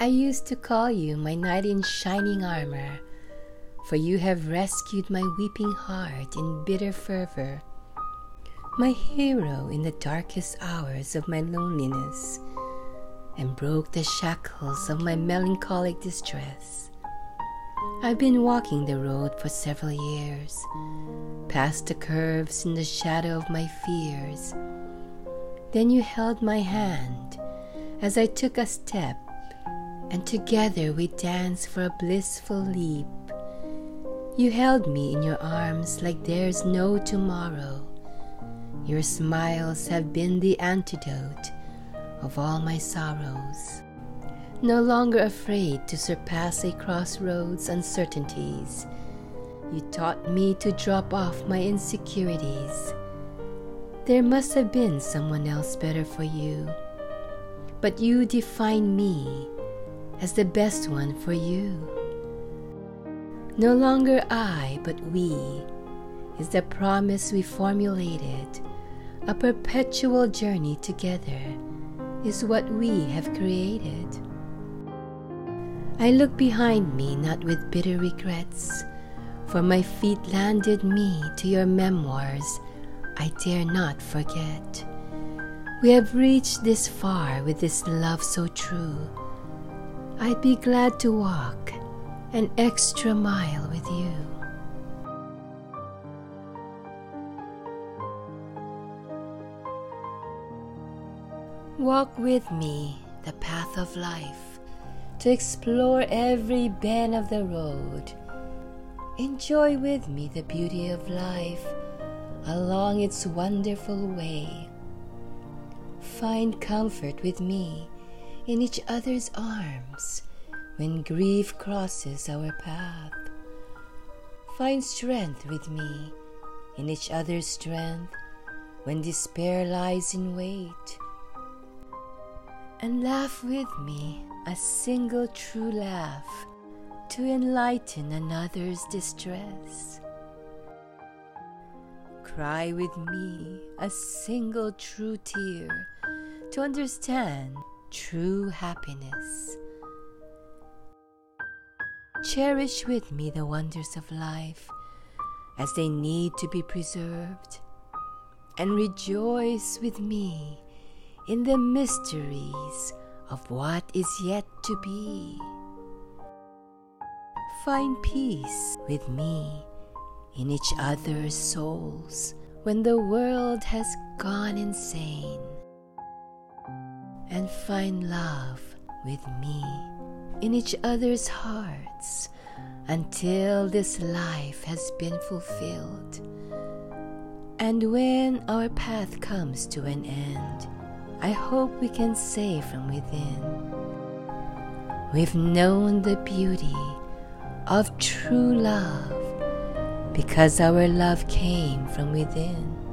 I used to call you my knight in shining armor, for you have rescued my weeping heart in bitter fervor, my hero in the darkest hours of my loneliness, and broke the shackles of my melancholic distress. I've been walking the road for several years, past the curves in the shadow of my fears. Then you held my hand as I took a step and together we danced for a blissful leap. You held me in your arms like there's no tomorrow. Your smiles have been the antidote of all my sorrows. No longer afraid to surpass a crossroads uncertainties, you taught me to drop off my insecurities. There must have been someone else better for you, but you define me as the best one for you. No longer I, but we, is the promise we formulated. A perpetual journey together is what we have created. I look behind me not with bitter regrets, for my feet landed me to your memoirs I dare not forget. We have reached this far with this love so true I'd be glad to walk an extra mile with you. Walk with me the path of life to explore every bend of the road. Enjoy with me the beauty of life along its wonderful way. Find comfort with me in each other's arms when grief crosses our path. Find strength with me in each other's strength when despair lies in wait. And laugh with me a single true laugh to enlighten another's distress. Cry with me a single true tear to understand true happiness. Cherish with me the wonders of life as they need to be preserved, and rejoice with me in the mysteries of what is yet to be. Find peace with me in each other's souls when the world has gone insane and find love with me in each other's hearts until this life has been fulfilled. And when our path comes to an end, I hope we can say from within, We've known the beauty of true love because our love came from within.